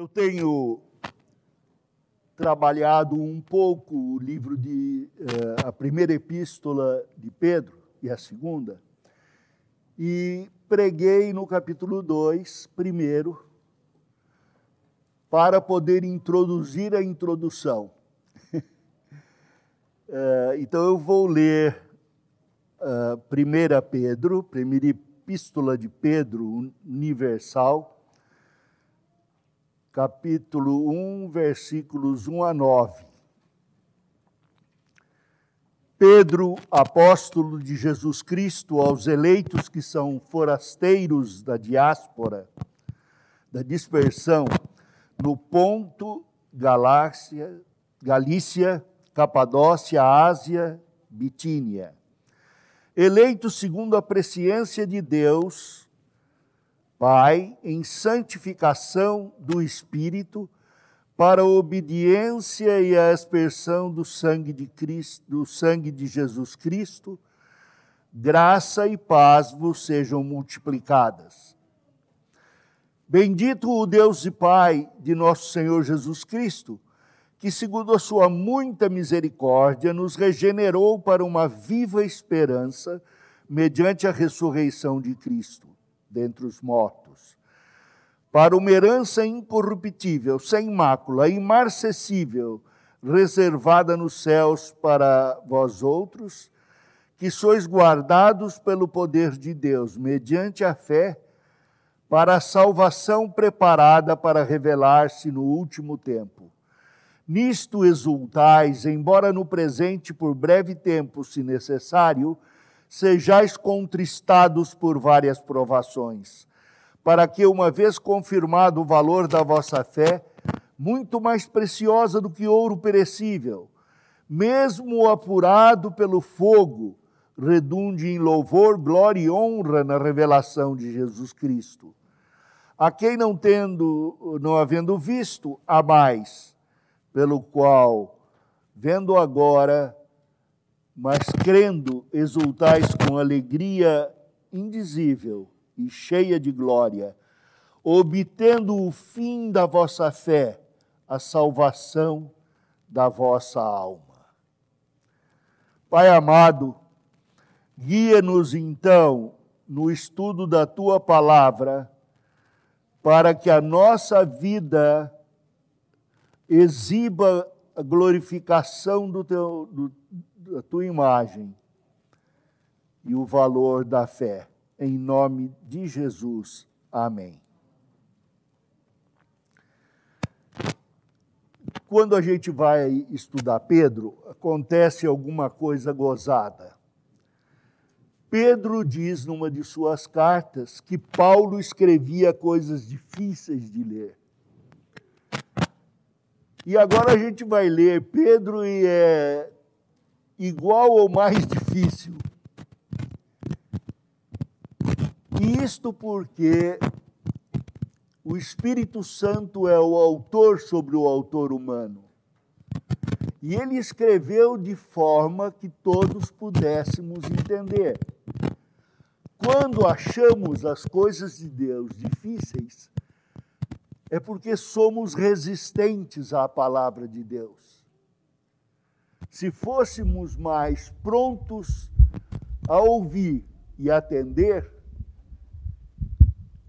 Eu tenho trabalhado um pouco o livro de uh, a primeira epístola de Pedro e a segunda, e preguei no capítulo 2, primeiro, para poder introduzir a introdução. uh, então eu vou ler uh, 1 Pedro, primeira epístola de Pedro universal, capítulo 1, versículos 1 a 9. Pedro, apóstolo de Jesus Cristo, aos eleitos que são forasteiros da diáspora, da dispersão, no Ponto, Galácia, Galícia, Capadócia, Ásia, Bitínia. Eleitos segundo a presciência de Deus, Pai, em santificação do Espírito, para a obediência e a aspersão do sangue de Cristo, do sangue de Jesus Cristo, graça e paz vos sejam multiplicadas. Bendito o Deus e Pai de nosso Senhor Jesus Cristo, que, segundo a sua muita misericórdia, nos regenerou para uma viva esperança mediante a ressurreição de Cristo dentre os mortos, para uma herança incorruptível, sem mácula, imarcessível, reservada nos céus para vós outros, que sois guardados pelo poder de Deus, mediante a fé, para a salvação preparada para revelar-se no último tempo. Nisto exultais, embora no presente, por breve tempo, se necessário, sejais contristados por várias provações, para que, uma vez confirmado o valor da vossa fé, muito mais preciosa do que ouro perecível, mesmo apurado pelo fogo, redunde em louvor, glória e honra na revelação de Jesus Cristo. A quem não tendo, não havendo visto, há mais, pelo qual, vendo agora, mas crendo, exultais com alegria indizível e cheia de glória, obtendo o fim da vossa fé, a salvação da vossa alma. Pai amado, guia-nos então no estudo da tua palavra, para que a nossa vida exiba a glorificação do teu, do, a tua imagem e o valor da fé. Em nome de Jesus. Amém. Quando a gente vai estudar Pedro, acontece alguma coisa gozada. Pedro diz numa de suas cartas que Paulo escrevia coisas difíceis de ler. E agora a gente vai ler Pedro e é igual ou mais difícil. Isto porque o Espírito Santo é o autor sobre o autor humano. E ele escreveu de forma que todos pudéssemos entender. Quando achamos as coisas de Deus difíceis, é porque somos resistentes à palavra de Deus se fôssemos mais prontos a ouvir e atender,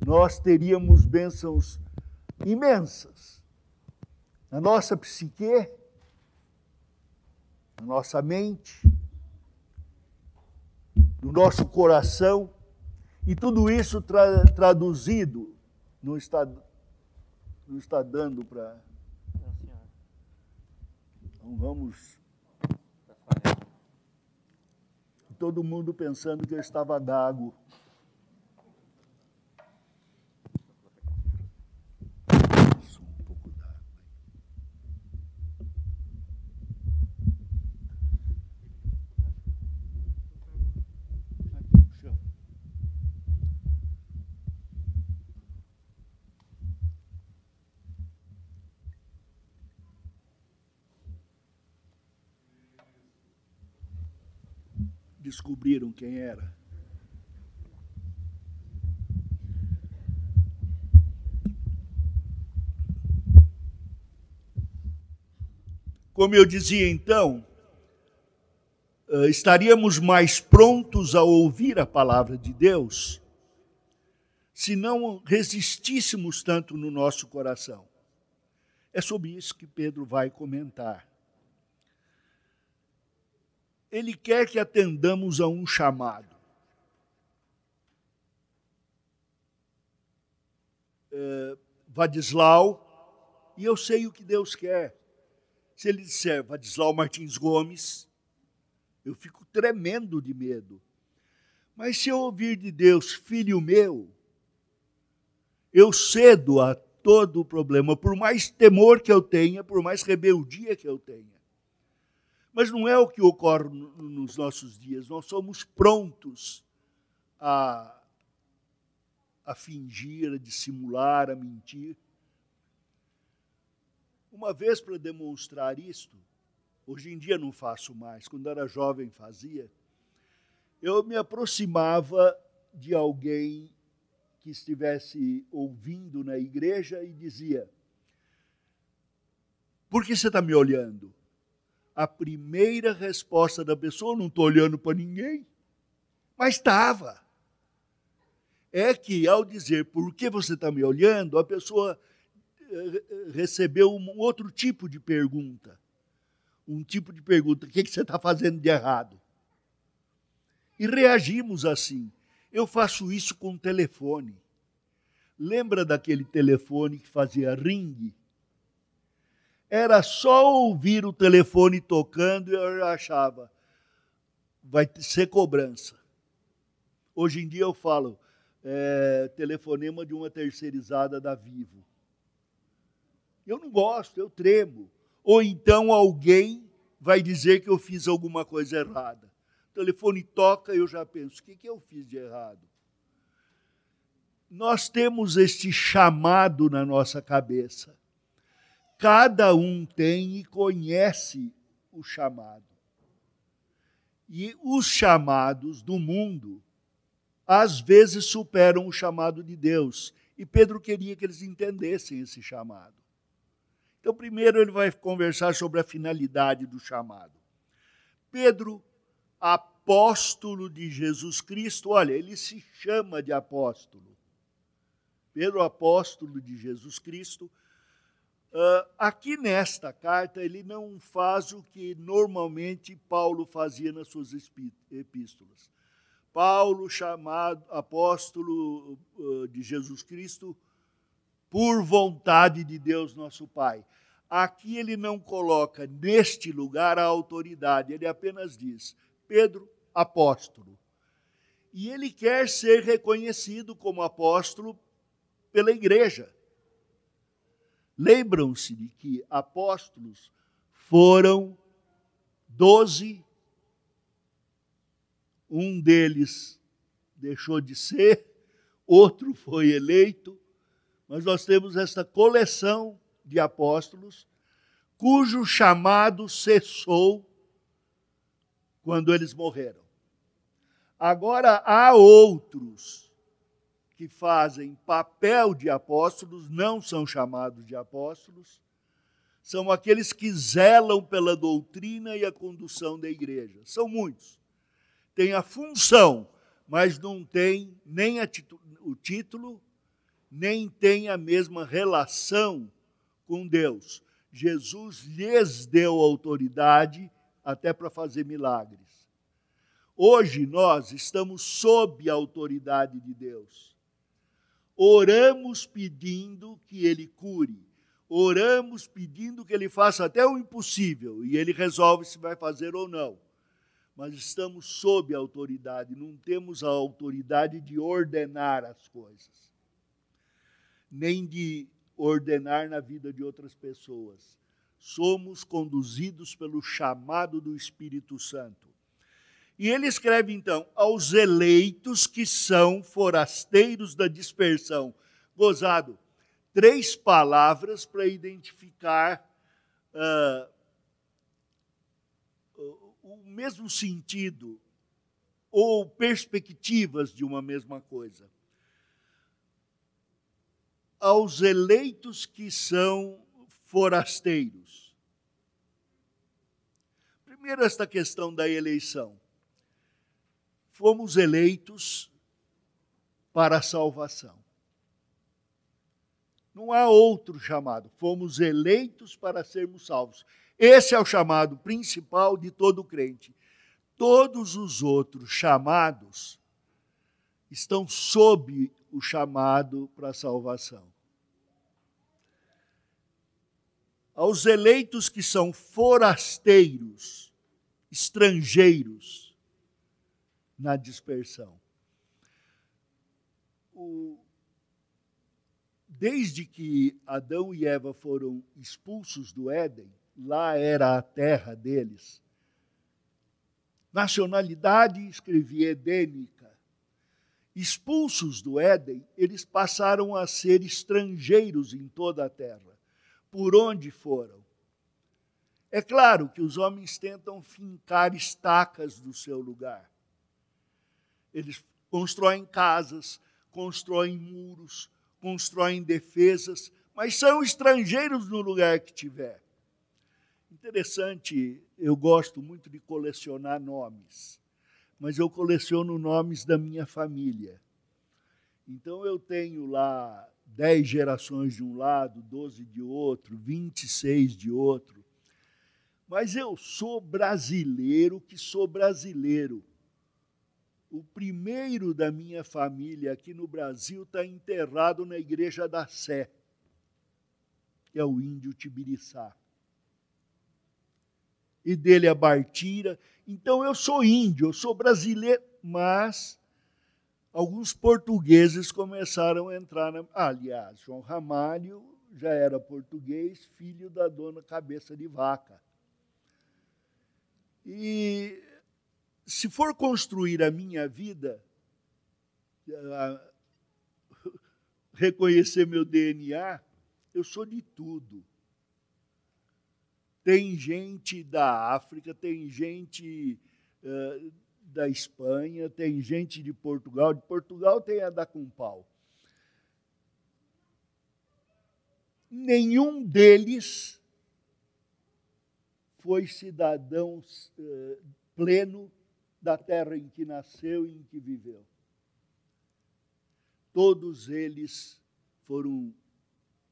nós teríamos bênçãos imensas na nossa psique, na nossa mente, no nosso coração, e tudo isso tra traduzido não está, não está dando para. Então vamos todo mundo pensando que eu estava gago. descobriram quem era. Como eu dizia então, eh, estaríamos mais prontos a ouvir a palavra de Deus se não resistíssemos tanto no nosso coração. É sobre isso que Pedro vai comentar. Ele quer que atendamos a um chamado. É, Vadislau, e eu sei o que Deus quer. Se ele disser Vadislau Martins Gomes, eu fico tremendo de medo. Mas se eu ouvir de Deus, filho meu, eu cedo a todo o problema, por mais temor que eu tenha, por mais rebeldia que eu tenha. Mas não é o que ocorre nos nossos dias. Nós somos prontos a, a fingir, a dissimular, a mentir. Uma vez para demonstrar isto, Hoje em dia não faço mais, quando era jovem fazia. Eu me aproximava de alguém que estivesse ouvindo na igreja e dizia: Por que você está me olhando? A primeira resposta da pessoa: Não estou olhando para ninguém. Mas estava. É que ao dizer por que você está me olhando, a pessoa eh, recebeu um outro tipo de pergunta um tipo de pergunta: o que, você está fazendo de errado? E reagimos assim. Eu faço isso com telefone. Lembra daquele telefone que fazia ringue? Era só ouvir o telefone tocando e eu achava, vai ser cobrança. Hoje em dia eu falo, é, telefonema de uma terceirizada da Vivo. Eu não gosto, eu tremo ou então alguém vai dizer que eu fiz alguma coisa errada. O telefone toca e eu já penso: o que, que eu fiz de errado? Nós temos este chamado na nossa cabeça. Cada um tem e conhece o chamado. E os chamados do mundo, às vezes, superam o chamado de Deus. E Pedro queria que eles entendessem esse chamado. Então, primeiro ele vai conversar sobre a finalidade do chamado. Pedro, apóstolo de Jesus Cristo, olha, ele se chama de apóstolo. Pedro, apóstolo de Jesus Cristo. Uh, aqui nesta carta, ele não faz o que normalmente Paulo fazia nas suas epístolas. Paulo, chamado apóstolo uh, de Jesus Cristo, por vontade de Deus nosso Pai. Aqui ele não coloca neste lugar a autoridade, ele apenas diz: Pedro, apóstolo. E ele quer ser reconhecido como apóstolo pela igreja. Lembram-se de que apóstolos foram doze, um deles deixou de ser, outro foi eleito, mas nós temos esta coleção de apóstolos cujo chamado cessou quando eles morreram. Agora há outros que fazem papel de apóstolos, não são chamados de apóstolos, são aqueles que zelam pela doutrina e a condução da igreja. São muitos. Têm a função, mas não têm nem o título nem têm a mesma relação com Deus. Jesus lhes deu autoridade até para fazer milagres. Hoje nós estamos sob a autoridade de Deus. Oramos pedindo que Ele cure, oramos pedindo que Ele faça até o impossível e Ele resolve se vai fazer ou não. Mas estamos sob a autoridade, não temos a autoridade de ordenar as coisas nem de ordenar na vida de outras pessoas. Somos conduzidos pelo chamado do Espírito Santo. E ele escreve então: aos eleitos que são forasteiros da dispersão. Gozado, três palavras para identificar uh, o mesmo sentido ou perspectivas de uma mesma coisa aos eleitos que são forasteiros. Primeiro, esta questão da eleição. Fomos eleitos para a salvação. Não há outro chamado. Fomos eleitos para sermos salvos. Esse é o chamado principal de todo crente. Todos os outros chamados estão sob o chamado para a salvação. Aos eleitos que são forasteiros, estrangeiros na dispersão. O, desde que Adão e Eva foram expulsos do Éden, lá era a terra deles. Nacionalidade, escrevi edênica. Expulsos do Éden, eles passaram a ser estrangeiros em toda a terra, por onde foram. É claro que os homens tentam fincar estacas do seu lugar. Eles constroem casas, constroem muros, constroem defesas, mas são estrangeiros no lugar que tiver. Interessante, eu gosto muito de colecionar nomes, mas eu coleciono nomes da minha família. Então eu tenho lá dez gerações de um lado, doze de outro, vinte e seis de outro. Mas eu sou brasileiro que sou brasileiro. O primeiro da minha família aqui no Brasil está enterrado na Igreja da Sé, é o índio Tibiriçá e dele a Bartira. Então eu sou índio, eu sou brasileiro, mas alguns portugueses começaram a entrar na. aliás, João Ramalho já era português, filho da dona Cabeça de Vaca. E se for construir a minha vida, reconhecer meu DNA, eu sou de tudo. Tem gente da África, tem gente uh, da Espanha, tem gente de Portugal. De Portugal tem a da Cumpal. Nenhum deles foi cidadão uh, pleno da terra em que nasceu e em que viveu. Todos eles foram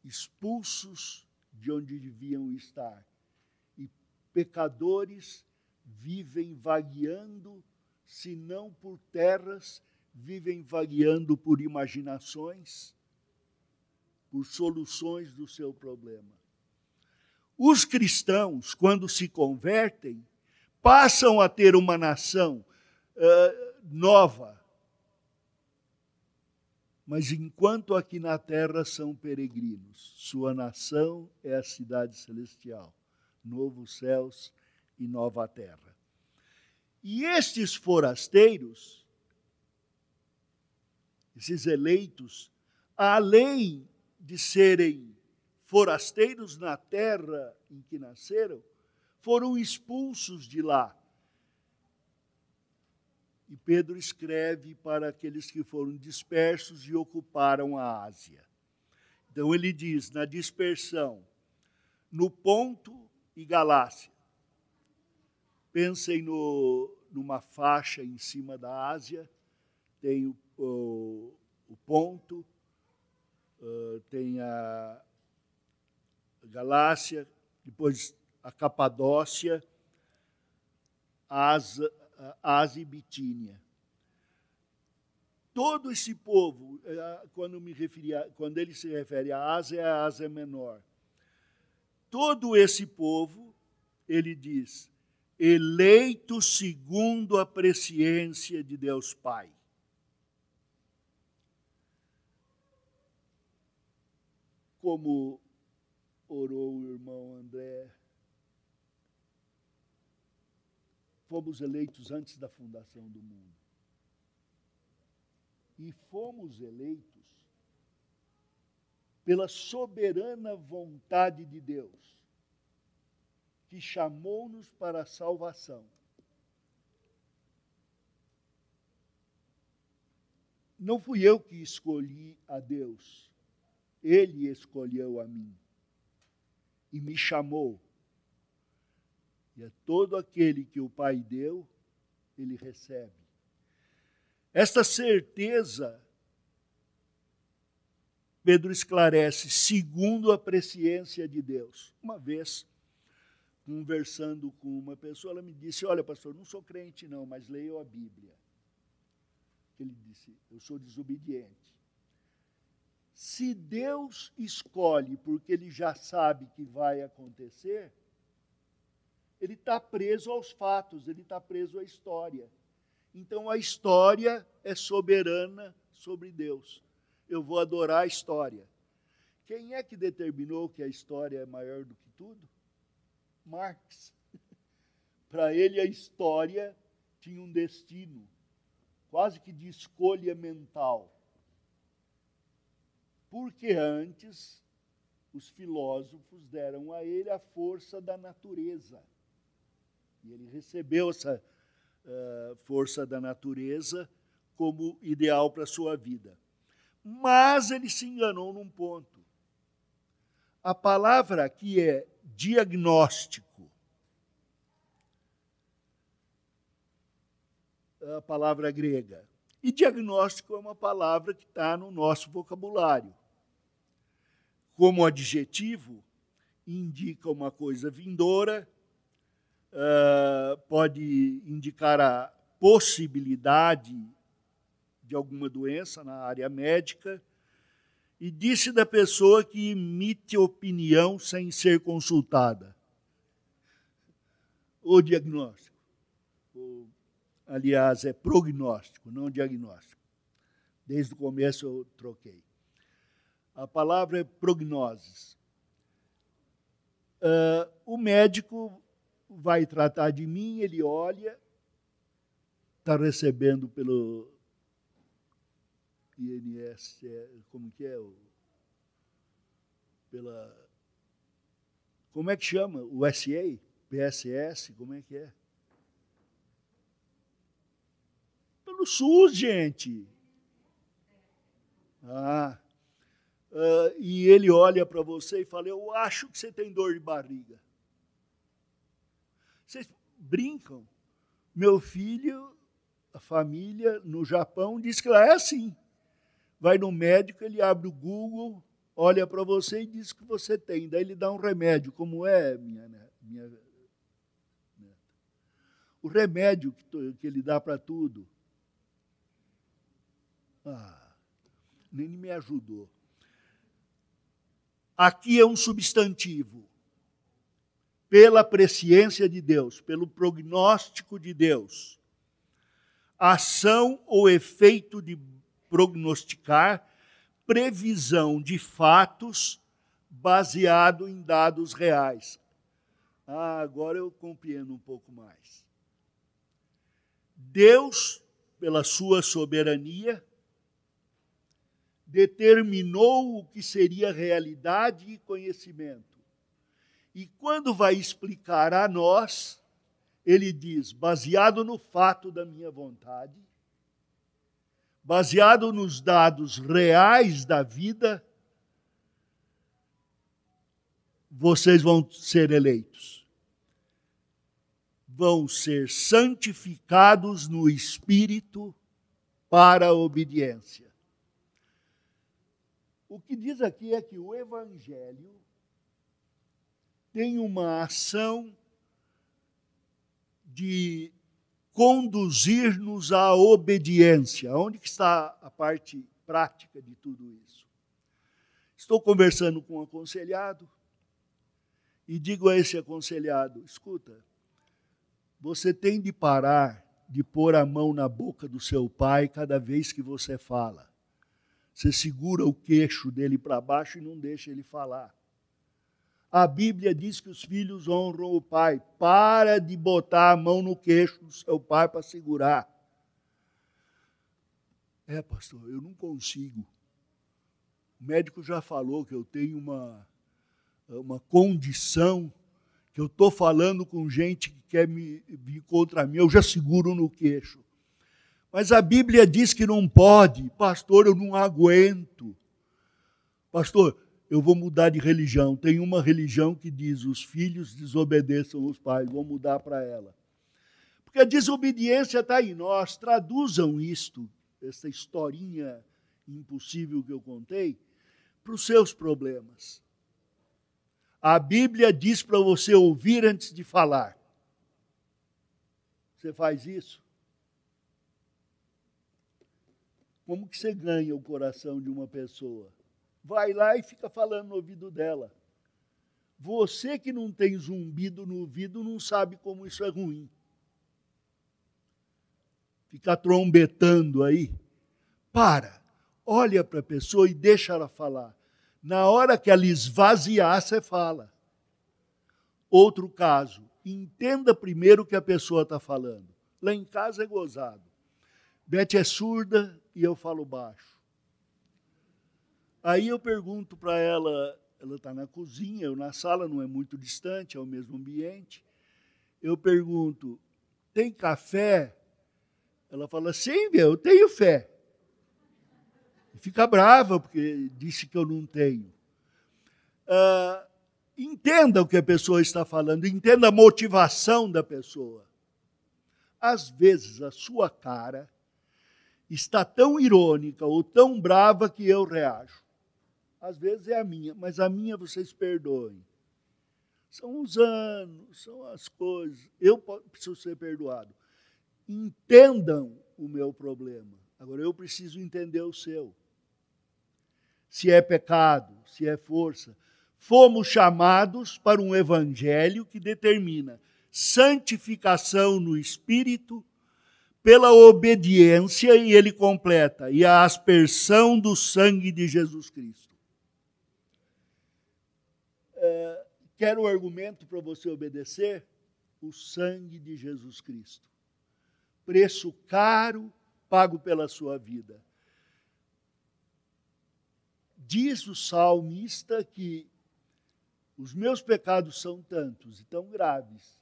expulsos de onde deviam estar pecadores vivem vagueando, se não por terras, vivem vagueando por imaginações, por soluções do seu problema. Os cristãos, quando se convertem, passam a ter uma nação uh, nova. Mas enquanto aqui na terra são peregrinos, sua nação é a cidade celestial novos céus e nova terra. E estes forasteiros, esses eleitos, além de serem forasteiros na terra em que nasceram, foram expulsos de lá. E Pedro escreve para aqueles que foram dispersos e ocuparam a Ásia. Então ele diz: na dispersão, no ponto e Galácia. Pensem no, numa faixa em cima da Ásia, tem o, o, o ponto, uh, tem a Galácia, depois a Capadócia, Ásia e Bitínia. Todo esse povo, eh, quando, me referia, quando ele se refere à Ásia, é a Ásia Menor todo esse povo, ele diz, eleito segundo a presciência de Deus Pai. Como orou o irmão André, fomos eleitos antes da fundação do mundo. E fomos eleitos pela soberana vontade de Deus, que chamou-nos para a salvação. Não fui eu que escolhi a Deus, Ele escolheu a mim e me chamou. E é todo aquele que o Pai deu, ele recebe. Esta certeza, Pedro esclarece, segundo a presciência de Deus. Uma vez, conversando com uma pessoa, ela me disse: Olha, pastor, não sou crente, não, mas leio a Bíblia. Ele disse: Eu sou desobediente. Se Deus escolhe porque ele já sabe que vai acontecer, ele está preso aos fatos, ele está preso à história. Então a história é soberana sobre Deus. Eu vou adorar a história. Quem é que determinou que a história é maior do que tudo? Marx. Para ele, a história tinha um destino, quase que de escolha mental. Porque antes os filósofos deram a ele a força da natureza. E ele recebeu essa uh, força da natureza como ideal para a sua vida. Mas ele se enganou num ponto. A palavra aqui é diagnóstico. A palavra grega. E diagnóstico é uma palavra que está no nosso vocabulário. Como adjetivo, indica uma coisa vindoura, uh, pode indicar a possibilidade de alguma doença na área médica, e disse da pessoa que emite opinião sem ser consultada. O diagnóstico. O, aliás, é prognóstico, não diagnóstico. Desde o começo eu troquei. A palavra é prognoses. Uh, o médico vai tratar de mim, ele olha, está recebendo pelo INS, como que é? Pela. Como é que chama? O SA? PSS? Como é que é? Pelo SUS, gente. Ah. Uh, e ele olha para você e fala: Eu acho que você tem dor de barriga. Vocês brincam. Meu filho, a família no Japão, diz que lá é assim vai no médico, ele abre o Google, olha para você e diz que você tem. Daí ele dá um remédio, como é, minha, minha? O remédio que, que ele dá para tudo. Ah, nem me ajudou. Aqui é um substantivo. Pela presciência de Deus, pelo prognóstico de Deus, ação ou efeito de prognosticar previsão de fatos baseado em dados reais. Ah, agora eu compreendo um pouco mais. Deus, pela sua soberania, determinou o que seria realidade e conhecimento. E quando vai explicar a nós, ele diz: baseado no fato da minha vontade, baseado nos dados reais da vida, vocês vão ser eleitos. Vão ser santificados no espírito para a obediência. O que diz aqui é que o evangelho tem uma ação de conduzir-nos à obediência. Onde que está a parte prática de tudo isso? Estou conversando com um aconselhado e digo a esse aconselhado: escuta, você tem de parar de pôr a mão na boca do seu pai cada vez que você fala. Você segura o queixo dele para baixo e não deixa ele falar. A Bíblia diz que os filhos honram o pai. Para de botar a mão no queixo do seu pai para segurar. É, pastor, eu não consigo. O médico já falou que eu tenho uma, uma condição, que eu estou falando com gente que quer me vir contra mim, eu já seguro no queixo. Mas a Bíblia diz que não pode. Pastor, eu não aguento. Pastor, eu vou mudar de religião. Tem uma religião que diz: os filhos desobedeçam os pais, vou mudar para ela. Porque a desobediência está em nós. Traduzam isto, essa historinha impossível que eu contei, para os seus problemas. A Bíblia diz para você ouvir antes de falar. Você faz isso? Como que você ganha o coração de uma pessoa? Vai lá e fica falando no ouvido dela. Você que não tem zumbido no ouvido não sabe como isso é ruim. Ficar trombetando aí. Para. Olha para a pessoa e deixa ela falar. Na hora que ela esvaziar, você fala. Outro caso, entenda primeiro o que a pessoa está falando. Lá em casa é gozado. Beth é surda e eu falo baixo. Aí eu pergunto para ela, ela está na cozinha, eu na sala, não é muito distante, é o mesmo ambiente. Eu pergunto, tem café? Ela fala, sim, eu tenho fé fica brava porque disse que eu não tenho. Uh, entenda o que a pessoa está falando, entenda a motivação da pessoa. Às vezes a sua cara está tão irônica ou tão brava que eu reajo. Às vezes é a minha, mas a minha vocês perdoem. São os anos, são as coisas. Eu preciso ser perdoado. Entendam o meu problema. Agora eu preciso entender o seu se é pecado, se é força. Fomos chamados para um evangelho que determina santificação no espírito pela obediência, e ele completa, e a aspersão do sangue de Jesus Cristo. É, quer o argumento para você obedecer? O sangue de Jesus Cristo. Preço caro pago pela sua vida. Diz o salmista que os meus pecados são tantos e tão graves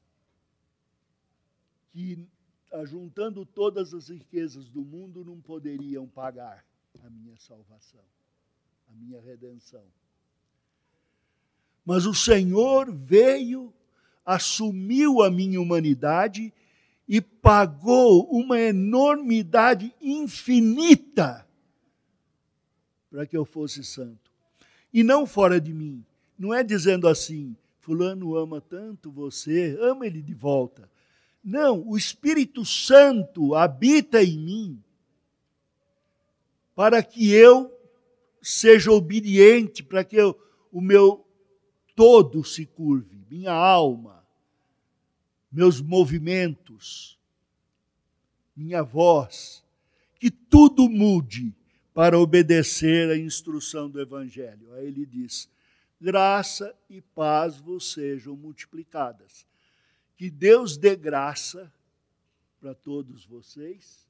que, ajuntando todas as riquezas do mundo, não poderiam pagar a minha salvação, a minha redenção. Mas o Senhor veio, assumiu a minha humanidade e pagou uma enormidade infinita para que eu fosse santo. E não fora de mim. Não é dizendo assim, Fulano ama tanto você, ama ele de volta. Não, o Espírito Santo habita em mim para que eu seja obediente, para que eu, o meu todo se curve, minha alma, meus movimentos, minha voz, que tudo mude para obedecer à instrução do Evangelho. Aí ele diz: graça e paz vos sejam multiplicadas. Que Deus dê graça para todos vocês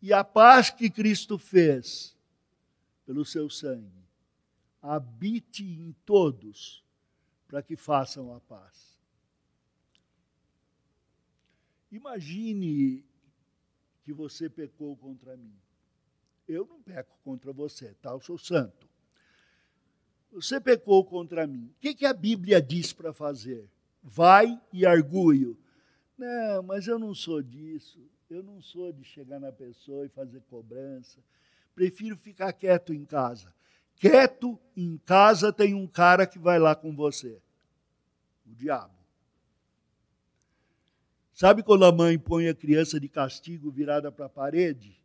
e a paz que Cristo fez pelo seu sangue habite em todos para que façam a paz. Imagine que você pecou contra mim. Eu não peco contra você, tá? Eu sou santo. Você pecou contra mim. O que, que a Bíblia diz para fazer? Vai e arguio. Não, mas eu não sou disso. Eu não sou de chegar na pessoa e fazer cobrança. Prefiro ficar quieto em casa. Quieto em casa tem um cara que vai lá com você. O diabo. Sabe quando a mãe põe a criança de castigo virada para a parede?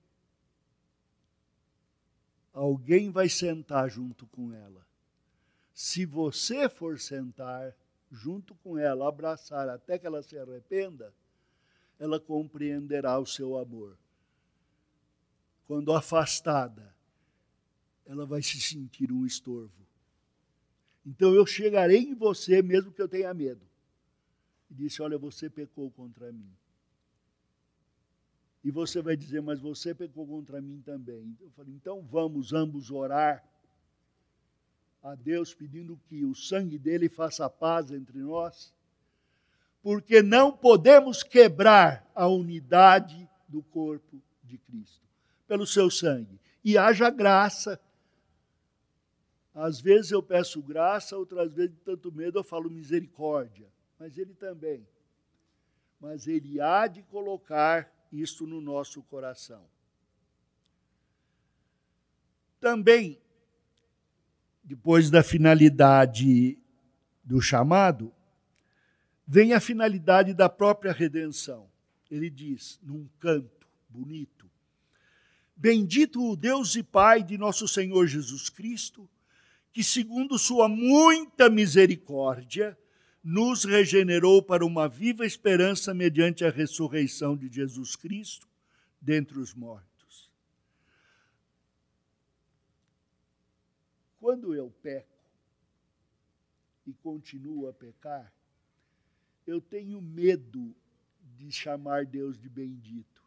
alguém vai sentar junto com ela. Se você for sentar junto com ela, abraçar até que ela se arrependa, ela compreenderá o seu amor. Quando afastada, ela vai se sentir um estorvo. Então eu chegarei em você, mesmo que eu tenha medo. E disse: Olha, você pecou contra mim. E você vai dizer, mas você pecou contra mim também. Eu falei, então vamos ambos orar a Deus pedindo que o sangue dele faça paz entre nós, porque não podemos quebrar a unidade do corpo de Cristo pelo seu sangue. E haja graça Às vezes eu peço graça, outras vezes, de tanto medo, eu falo misericórdia. Mas ele também. Mas ele há de colocar isso no nosso coração. Também, depois da finalidade do chamado, vem a finalidade da própria redenção. Ele diz, num canto bonito: Bendito o Deus e Pai de nosso Senhor Jesus Cristo, que, segundo Sua muita misericórdia, nos regenerou para uma viva esperança mediante a ressurreição de Jesus Cristo dentre os mortos. Quando eu peco e continuo a pecar, eu tenho medo de chamar Deus de bendito.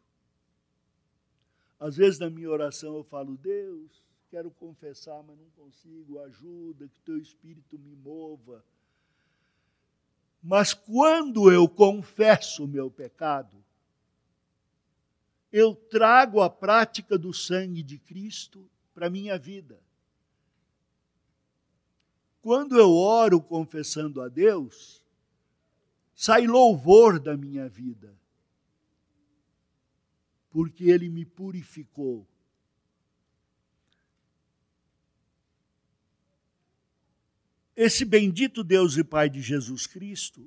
Às vezes na minha oração eu falo, Deus, quero confessar, mas não consigo, ajuda, que teu espírito me mova. Mas quando eu confesso o meu pecado, eu trago a prática do sangue de Cristo para a minha vida. Quando eu oro confessando a Deus, sai louvor da minha vida, porque Ele me purificou. Esse bendito Deus e Pai de Jesus Cristo,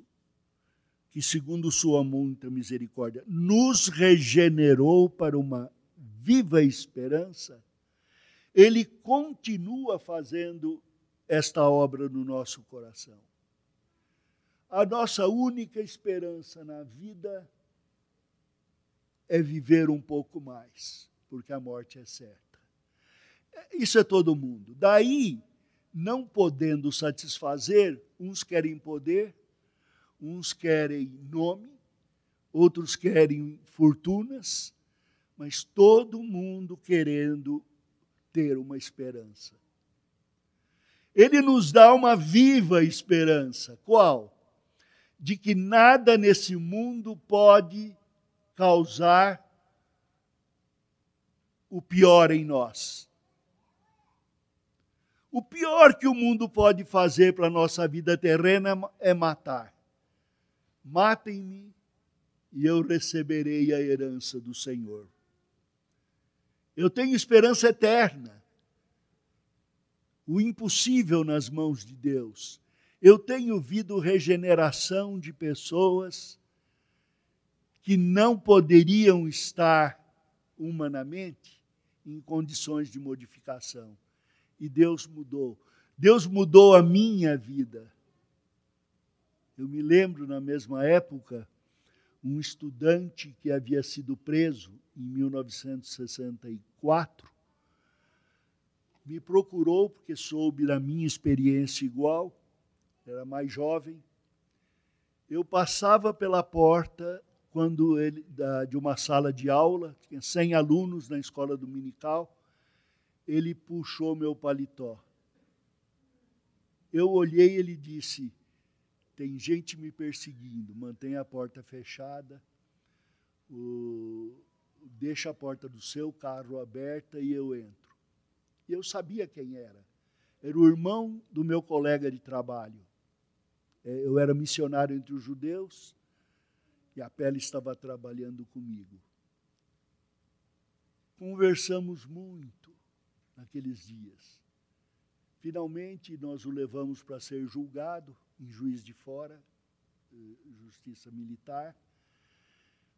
que segundo Sua muita misericórdia nos regenerou para uma viva esperança, Ele continua fazendo esta obra no nosso coração a nossa única esperança na vida é viver um pouco mais, porque a morte é certa. Isso é todo mundo. Daí, não podendo satisfazer, uns querem poder, uns querem nome, outros querem fortunas, mas todo mundo querendo ter uma esperança. Ele nos dá uma viva esperança. Qual? de que nada nesse mundo pode causar o pior em nós. O pior que o mundo pode fazer para a nossa vida terrena é matar. Matem-me e eu receberei a herança do Senhor. Eu tenho esperança eterna. O impossível nas mãos de Deus eu tenho visto regeneração de pessoas que não poderiam estar humanamente em condições de modificação. E Deus mudou. Deus mudou a minha vida. Eu me lembro, na mesma época, um estudante que havia sido preso em 1964 me procurou porque soube da minha experiência igual era mais jovem. Eu passava pela porta quando ele da, de uma sala de aula, tinha 100 alunos na escola dominical, ele puxou meu paletó. Eu olhei e ele disse: Tem gente me perseguindo, mantenha a porta fechada, o, deixa a porta do seu carro aberta e eu entro. E eu sabia quem era. Era o irmão do meu colega de trabalho. É, eu era missionário entre os judeus e a pele estava trabalhando comigo. Conversamos muito naqueles dias. Finalmente, nós o levamos para ser julgado em Juiz de Fora, eh, Justiça Militar,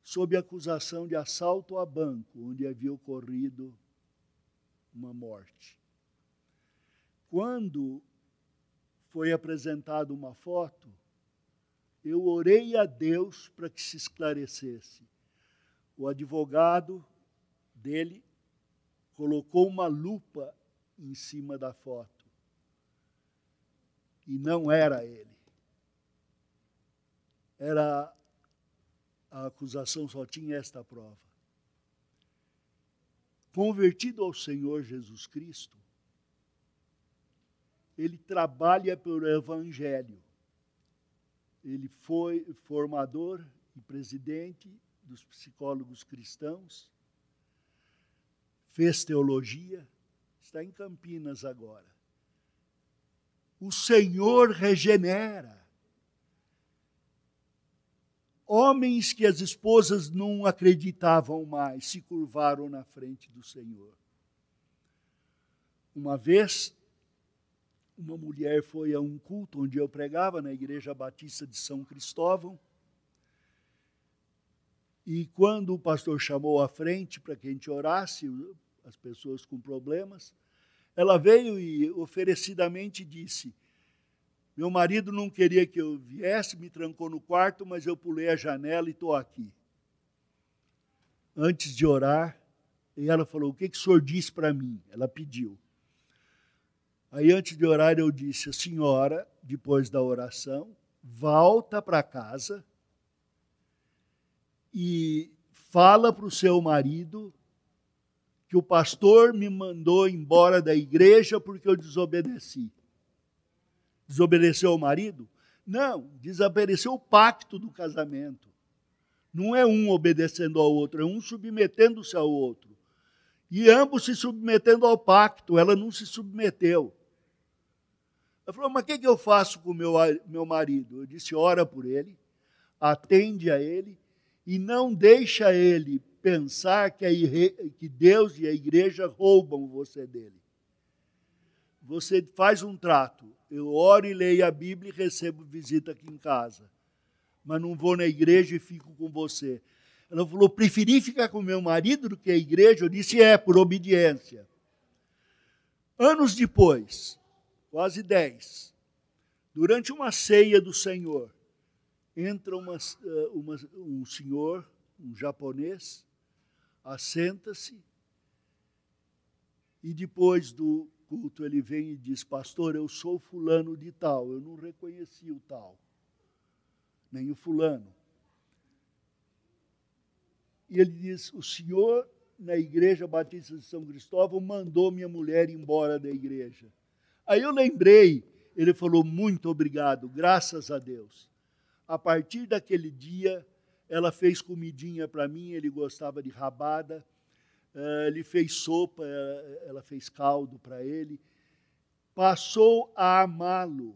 sob acusação de assalto a banco, onde havia ocorrido uma morte. Quando foi apresentada uma foto, eu orei a Deus para que se esclarecesse. O advogado dele colocou uma lupa em cima da foto. E não era ele. Era a acusação só tinha esta prova. Convertido ao Senhor Jesus Cristo, ele trabalha pelo Evangelho. Ele foi formador e presidente dos psicólogos cristãos, fez teologia, está em Campinas agora. O Senhor regenera. Homens que as esposas não acreditavam mais se curvaram na frente do Senhor. Uma vez, uma mulher foi a um culto onde eu pregava, na Igreja Batista de São Cristóvão. E quando o pastor chamou à frente para que a gente orasse, as pessoas com problemas, ela veio e oferecidamente disse: Meu marido não queria que eu viesse, me trancou no quarto, mas eu pulei a janela e estou aqui. Antes de orar, e ela falou: O que, que o senhor disse para mim? Ela pediu. Aí, antes de orar, eu disse: A senhora, depois da oração, volta para casa e fala para o seu marido que o pastor me mandou embora da igreja porque eu desobedeci. Desobedeceu o marido? Não, desobedeceu o pacto do casamento. Não é um obedecendo ao outro, é um submetendo-se ao outro. E ambos se submetendo ao pacto, ela não se submeteu. Ela falou, mas o que, que eu faço com o meu, meu marido? Eu disse, ora por ele, atende a ele e não deixa ele pensar que, que Deus e a igreja roubam você dele. Você faz um trato. Eu oro e leio a Bíblia e recebo visita aqui em casa. Mas não vou na igreja e fico com você. Ela falou: preferi ficar com meu marido do que a igreja. Eu disse: é, por obediência. Anos depois, quase dez, durante uma ceia do Senhor, entra uma, eh, uma, um senhor, um japonês, assenta-se e depois do culto ele vem e diz: Pastor, eu sou fulano de tal. Eu não reconheci o tal, nem o fulano. E ele diz: O senhor, na igreja Batista de São Cristóvão, mandou minha mulher embora da igreja. Aí eu lembrei, ele falou: Muito obrigado, graças a Deus. A partir daquele dia, ela fez comidinha para mim, ele gostava de rabada. Uh, ele fez sopa, uh, ela fez caldo para ele. Passou a amá-lo.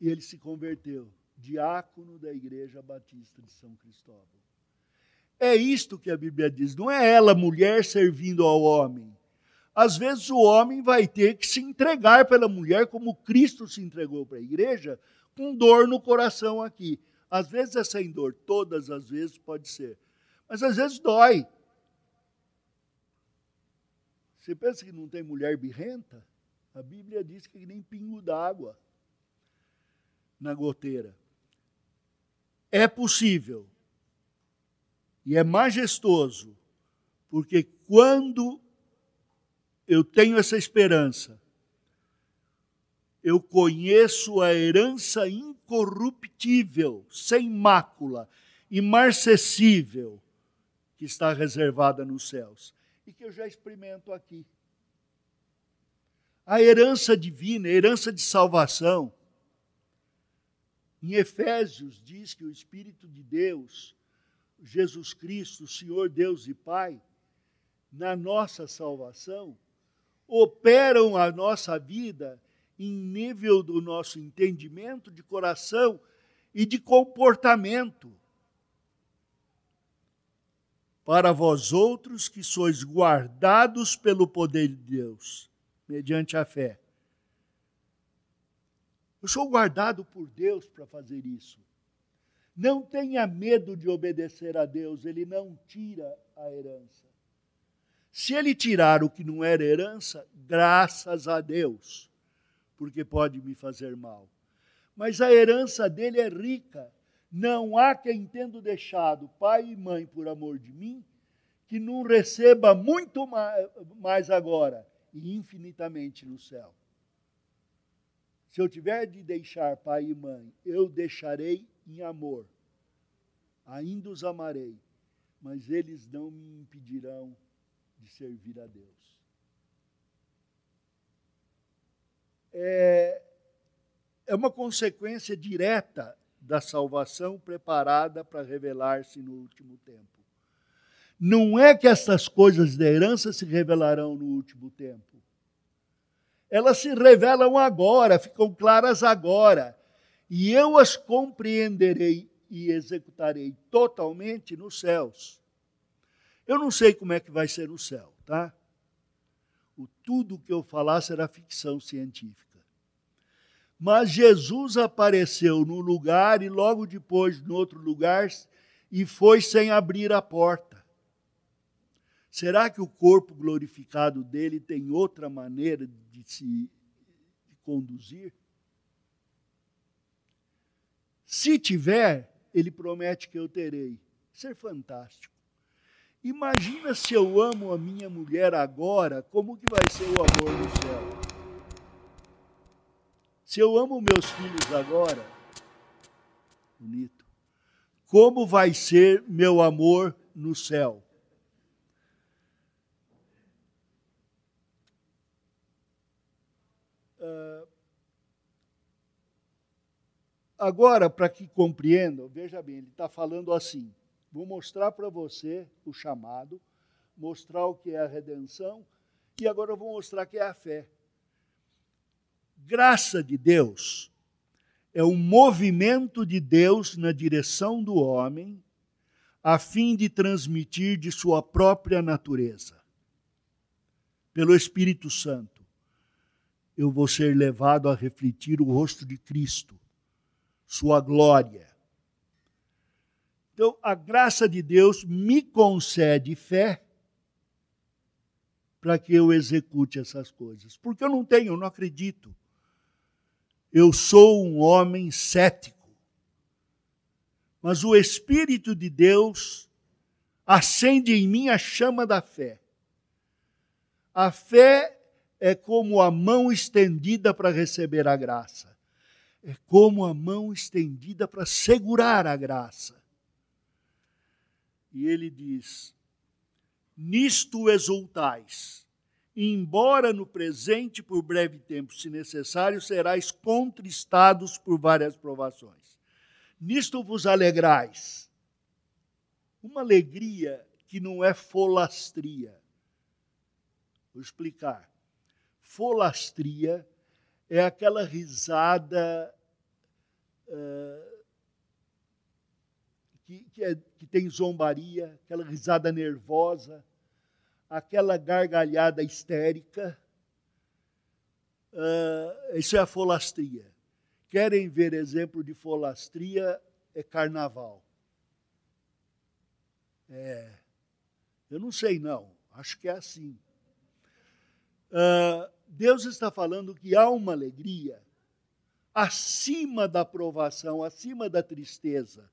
E ele se converteu, diácono da Igreja Batista de São Cristóvão. É isto que a Bíblia diz, não é ela, mulher, servindo ao homem. Às vezes o homem vai ter que se entregar pela mulher, como Cristo se entregou para a igreja, com dor no coração aqui. Às vezes é sem dor, todas as vezes pode ser. Mas às vezes dói. Você pensa que não tem mulher birrenta? A Bíblia diz que nem pingo d'água na goteira. É possível. E é majestoso, porque quando eu tenho essa esperança, eu conheço a herança incorruptível, sem mácula, imarcessível, que está reservada nos céus e que eu já experimento aqui. A herança divina, a herança de salvação. Em Efésios diz que o Espírito de Deus, Jesus Cristo, Senhor Deus e Pai, na nossa salvação, operam a nossa vida em nível do nosso entendimento, de coração e de comportamento. Para vós outros que sois guardados pelo poder de Deus, mediante a fé. Eu sou guardado por Deus para fazer isso. Não tenha medo de obedecer a Deus, Ele não tira a herança. Se Ele tirar o que não era herança, graças a Deus porque pode me fazer mal. Mas a herança dele é rica. Não há quem, tendo deixado pai e mãe por amor de mim, que não receba muito mais agora e infinitamente no céu. Se eu tiver de deixar pai e mãe, eu deixarei em amor. Ainda os amarei, mas eles não me impedirão de servir a Deus. É, é uma consequência direta da salvação preparada para revelar-se no último tempo. Não é que essas coisas da herança se revelarão no último tempo. Elas se revelam agora, ficam claras agora. E eu as compreenderei e executarei totalmente nos céus. Eu não sei como é que vai ser no céu, tá? O tudo que eu falar será ficção científica. Mas Jesus apareceu no lugar e logo depois no outro lugar e foi sem abrir a porta. Será que o corpo glorificado dele tem outra maneira de se de conduzir? Se tiver, ele promete que eu terei. Ser fantástico. Imagina se eu amo a minha mulher agora, como que vai ser o amor no céu? Se eu amo meus filhos agora, bonito, como vai ser meu amor no céu? Uh, agora, para que compreendam, veja bem, ele está falando assim: vou mostrar para você o chamado, mostrar o que é a redenção, e agora eu vou mostrar o que é a fé graça de Deus é um movimento de Deus na direção do homem, a fim de transmitir de sua própria natureza. Pelo Espírito Santo, eu vou ser levado a refletir o rosto de Cristo, sua glória. Então, a graça de Deus me concede fé para que eu execute essas coisas. Porque eu não tenho, eu não acredito. Eu sou um homem cético. Mas o Espírito de Deus acende em mim a chama da fé. A fé é como a mão estendida para receber a graça. É como a mão estendida para segurar a graça. E ele diz: Nisto exultais embora no presente por breve tempo, se necessário, serais contristados por várias provações. Nisto vos alegrais. Uma alegria que não é folastria. Vou explicar. Folastria é aquela risada uh, que, que, é, que tem zombaria, aquela risada nervosa aquela gargalhada histérica. Uh, isso é a folastria. Querem ver exemplo de folastria? É carnaval. É, eu não sei não, acho que é assim. Uh, Deus está falando que há uma alegria acima da provação, acima da tristeza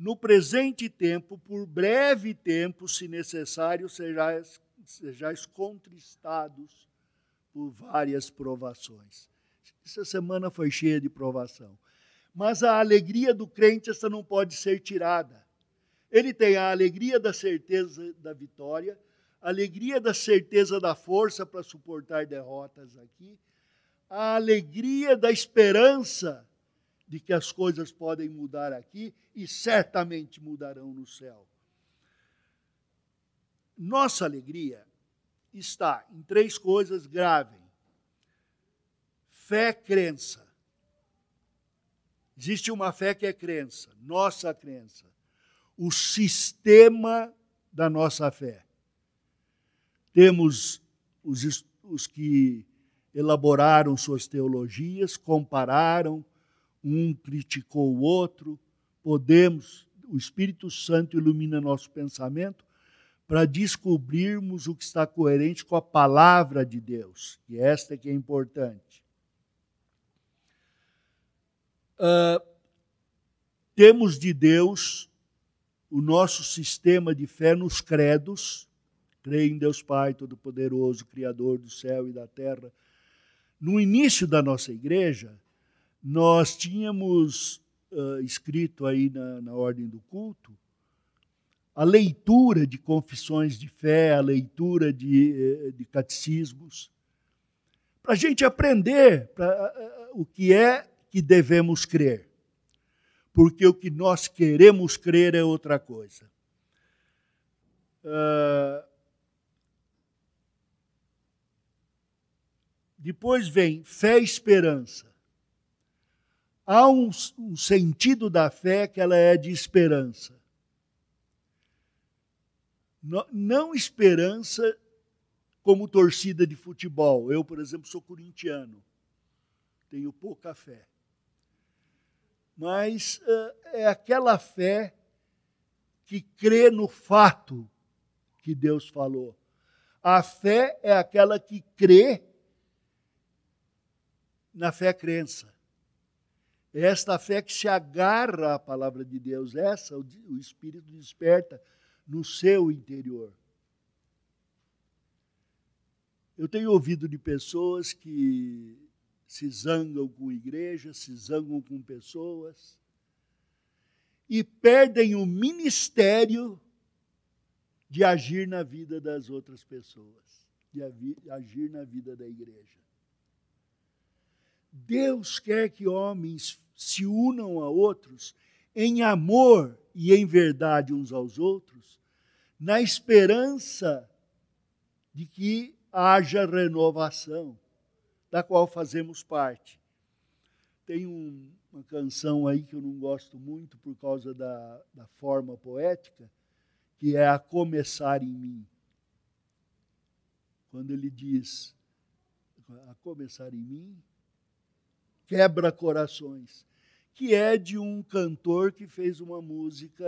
no presente tempo, por breve tempo, se necessário, sejais, sejais contristados por várias provações. Essa semana foi cheia de provação. Mas a alegria do crente, essa não pode ser tirada. Ele tem a alegria da certeza da vitória, a alegria da certeza da força para suportar derrotas aqui, a alegria da esperança de que as coisas podem mudar aqui e certamente mudarão no céu. Nossa alegria está em três coisas graves: fé, crença. Existe uma fé que é crença, nossa crença. O sistema da nossa fé. Temos os, os que elaboraram suas teologias, compararam, um criticou o outro, podemos, o Espírito Santo ilumina nosso pensamento para descobrirmos o que está coerente com a palavra de Deus, e esta é que é importante. Uh, temos de Deus o nosso sistema de fé nos credos, creio em Deus Pai Todo-Poderoso, Criador do céu e da terra. No início da nossa igreja, nós tínhamos uh, escrito aí na, na ordem do culto a leitura de confissões de fé, a leitura de, eh, de catecismos, para a gente aprender pra, uh, o que é que devemos crer. Porque o que nós queremos crer é outra coisa. Uh, depois vem fé e esperança. Há um, um sentido da fé que ela é de esperança. Não, não esperança como torcida de futebol. Eu, por exemplo, sou corintiano. Tenho pouca fé. Mas uh, é aquela fé que crê no fato que Deus falou. A fé é aquela que crê na fé-crença. É esta fé que se agarra à palavra de Deus, essa o, Espírito desperta no seu interior. Eu tenho ouvido de pessoas que se zangam com igrejas, se zangam com pessoas e perdem o ministério de agir na vida das outras pessoas, de agir na vida da igreja. Deus quer que homens se unam a outros em amor e em verdade uns aos outros, na esperança de que haja renovação, da qual fazemos parte. Tem um, uma canção aí que eu não gosto muito por causa da, da forma poética, que é a começar em mim. Quando ele diz, a começar em mim, quebra corações, que é de um cantor que fez uma música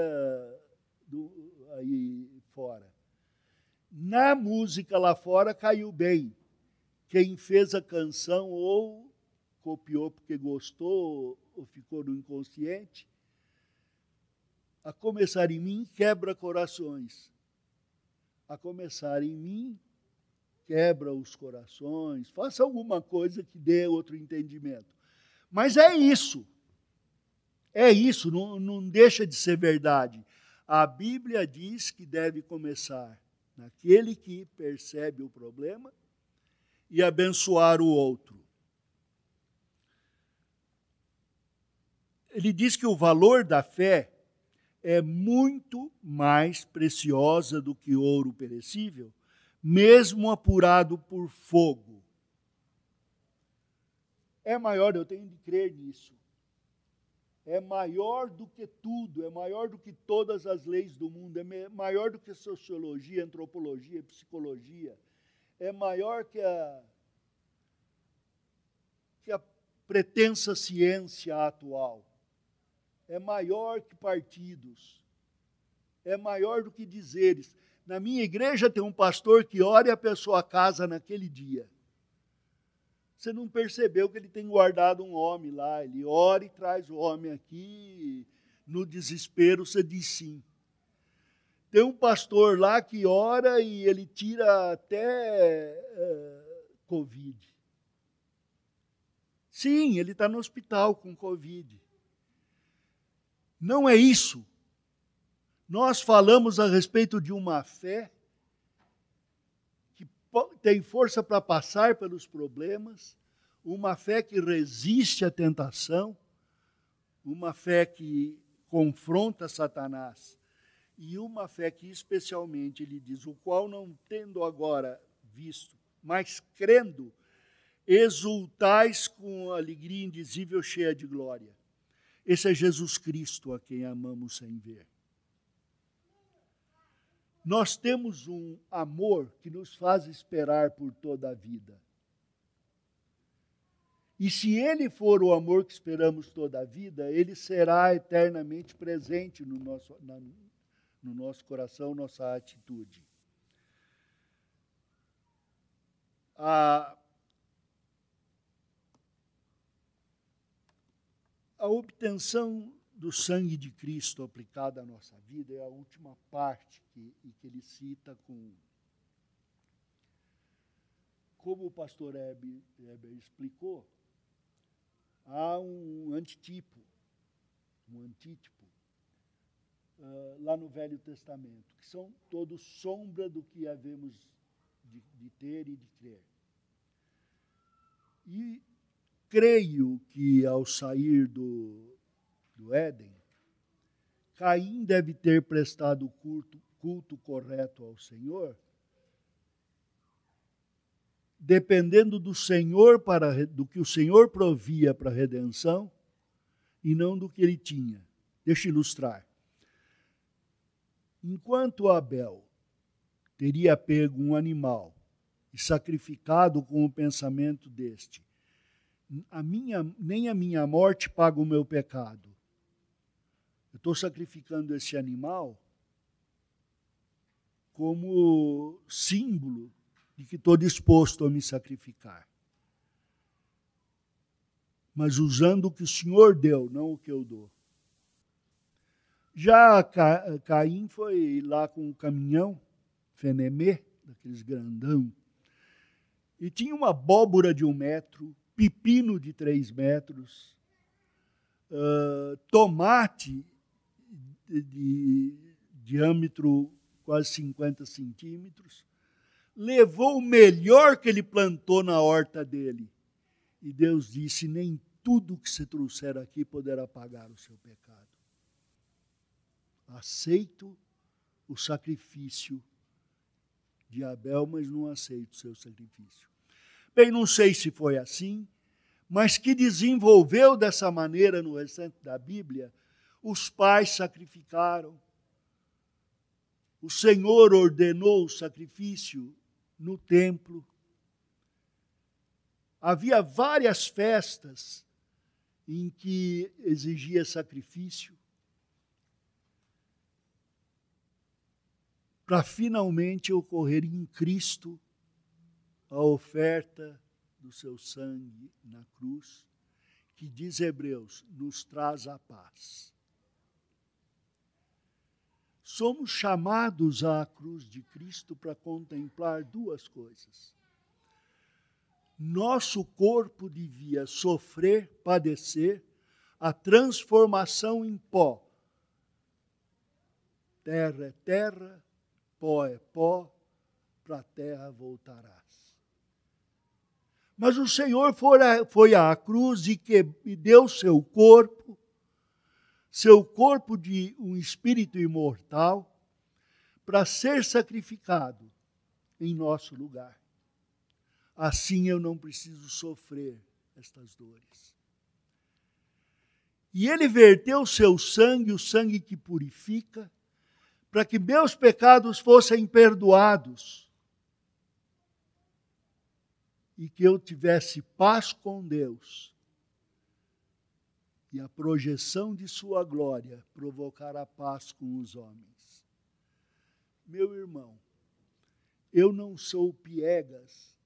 do, aí fora. Na música lá fora caiu bem. Quem fez a canção ou copiou porque gostou ou ficou no inconsciente, a começar em mim, quebra corações. A começar em mim, quebra os corações. Faça alguma coisa que dê outro entendimento. Mas é isso. É isso, não, não deixa de ser verdade. A Bíblia diz que deve começar naquele que percebe o problema e abençoar o outro. Ele diz que o valor da fé é muito mais preciosa do que ouro perecível, mesmo apurado por fogo. É maior, eu tenho de crer nisso. É maior do que tudo, é maior do que todas as leis do mundo, é maior do que sociologia, antropologia, psicologia, é maior que a, que a pretensa ciência atual é maior que partidos, é maior do que dizeres. Na minha igreja tem um pastor que ora e a pessoa casa naquele dia. Você não percebeu que ele tem guardado um homem lá, ele ora e traz o homem aqui, no desespero você diz sim. Tem um pastor lá que ora e ele tira até uh, Covid. Sim, ele está no hospital com Covid. Não é isso. Nós falamos a respeito de uma fé tem força para passar pelos problemas, uma fé que resiste à tentação, uma fé que confronta Satanás e uma fé que especialmente ele diz, o qual não tendo agora visto, mas crendo, exultais com alegria indizível cheia de glória. Esse é Jesus Cristo a quem amamos sem ver. Nós temos um amor que nos faz esperar por toda a vida. E se Ele for o amor que esperamos toda a vida, Ele será eternamente presente no nosso, na, no nosso coração, nossa atitude. A, a obtenção do sangue de Cristo aplicado à nossa vida é a última parte que, que ele cita com. Como o pastor Heber, Heber explicou, há um antitipo, um antítipo, uh, lá no Velho Testamento, que são todos sombra do que havemos de, de ter e de crer. E creio que ao sair do, do Éden, Caim deve ter prestado culto, culto correto ao Senhor dependendo do Senhor para do que o Senhor provia para a redenção e não do que ele tinha. Deixa eu ilustrar. Enquanto Abel teria pego um animal e sacrificado com o pensamento deste, a minha, nem a minha morte paga o meu pecado. Eu estou sacrificando esse animal como símbolo de que estou disposto a me sacrificar. Mas usando o que o Senhor deu, não o que eu dou. Já Caim foi lá com o caminhão, Fenemê, daqueles grandão, e tinha uma abóbora de um metro, pepino de três metros, uh, tomate de, diâmetro quase 50 centímetros, levou o melhor que ele plantou na horta dele. E Deus disse: Nem tudo que você trouxer aqui poderá pagar o seu pecado. Aceito o sacrifício de Abel, mas não aceito o seu sacrifício. Bem, não sei se foi assim, mas que desenvolveu dessa maneira no restante da Bíblia, os pais sacrificaram. O Senhor ordenou o sacrifício no templo. Havia várias festas em que exigia sacrifício. Para finalmente ocorrer em Cristo a oferta do seu sangue na cruz, que diz Hebreus, nos traz a paz. Somos chamados à cruz de Cristo para contemplar duas coisas. Nosso corpo devia sofrer, padecer a transformação em pó. Terra é terra, pó é pó, para a terra voltarás. Mas o Senhor foi à cruz e, que, e deu seu corpo seu corpo de um espírito imortal para ser sacrificado em nosso lugar. Assim eu não preciso sofrer estas dores. E ele verteu seu sangue, o sangue que purifica, para que meus pecados fossem perdoados e que eu tivesse paz com Deus e a projeção de sua glória provocará paz com os homens. Meu irmão, eu não sou piegas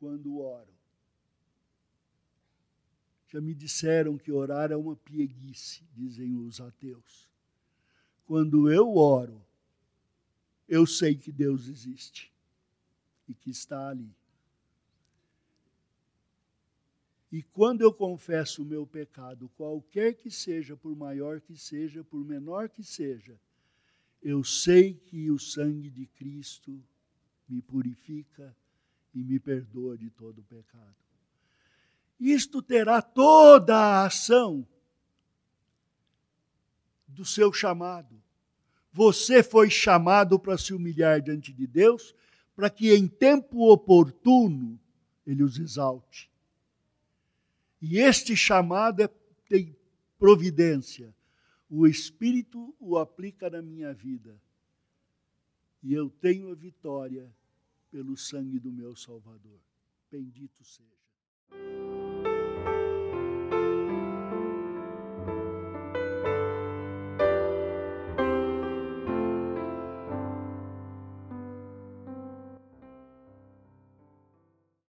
quando oro. Já me disseram que orar é uma pieguice, dizem os ateus. Quando eu oro, eu sei que Deus existe e que está ali. E quando eu confesso o meu pecado, qualquer que seja, por maior que seja, por menor que seja, eu sei que o sangue de Cristo me purifica e me perdoa de todo o pecado. Isto terá toda a ação do seu chamado. Você foi chamado para se humilhar diante de Deus, para que em tempo oportuno ele os exalte. E este chamado é, tem providência. O Espírito o aplica na minha vida. E eu tenho a vitória pelo sangue do meu Salvador. Bendito seja.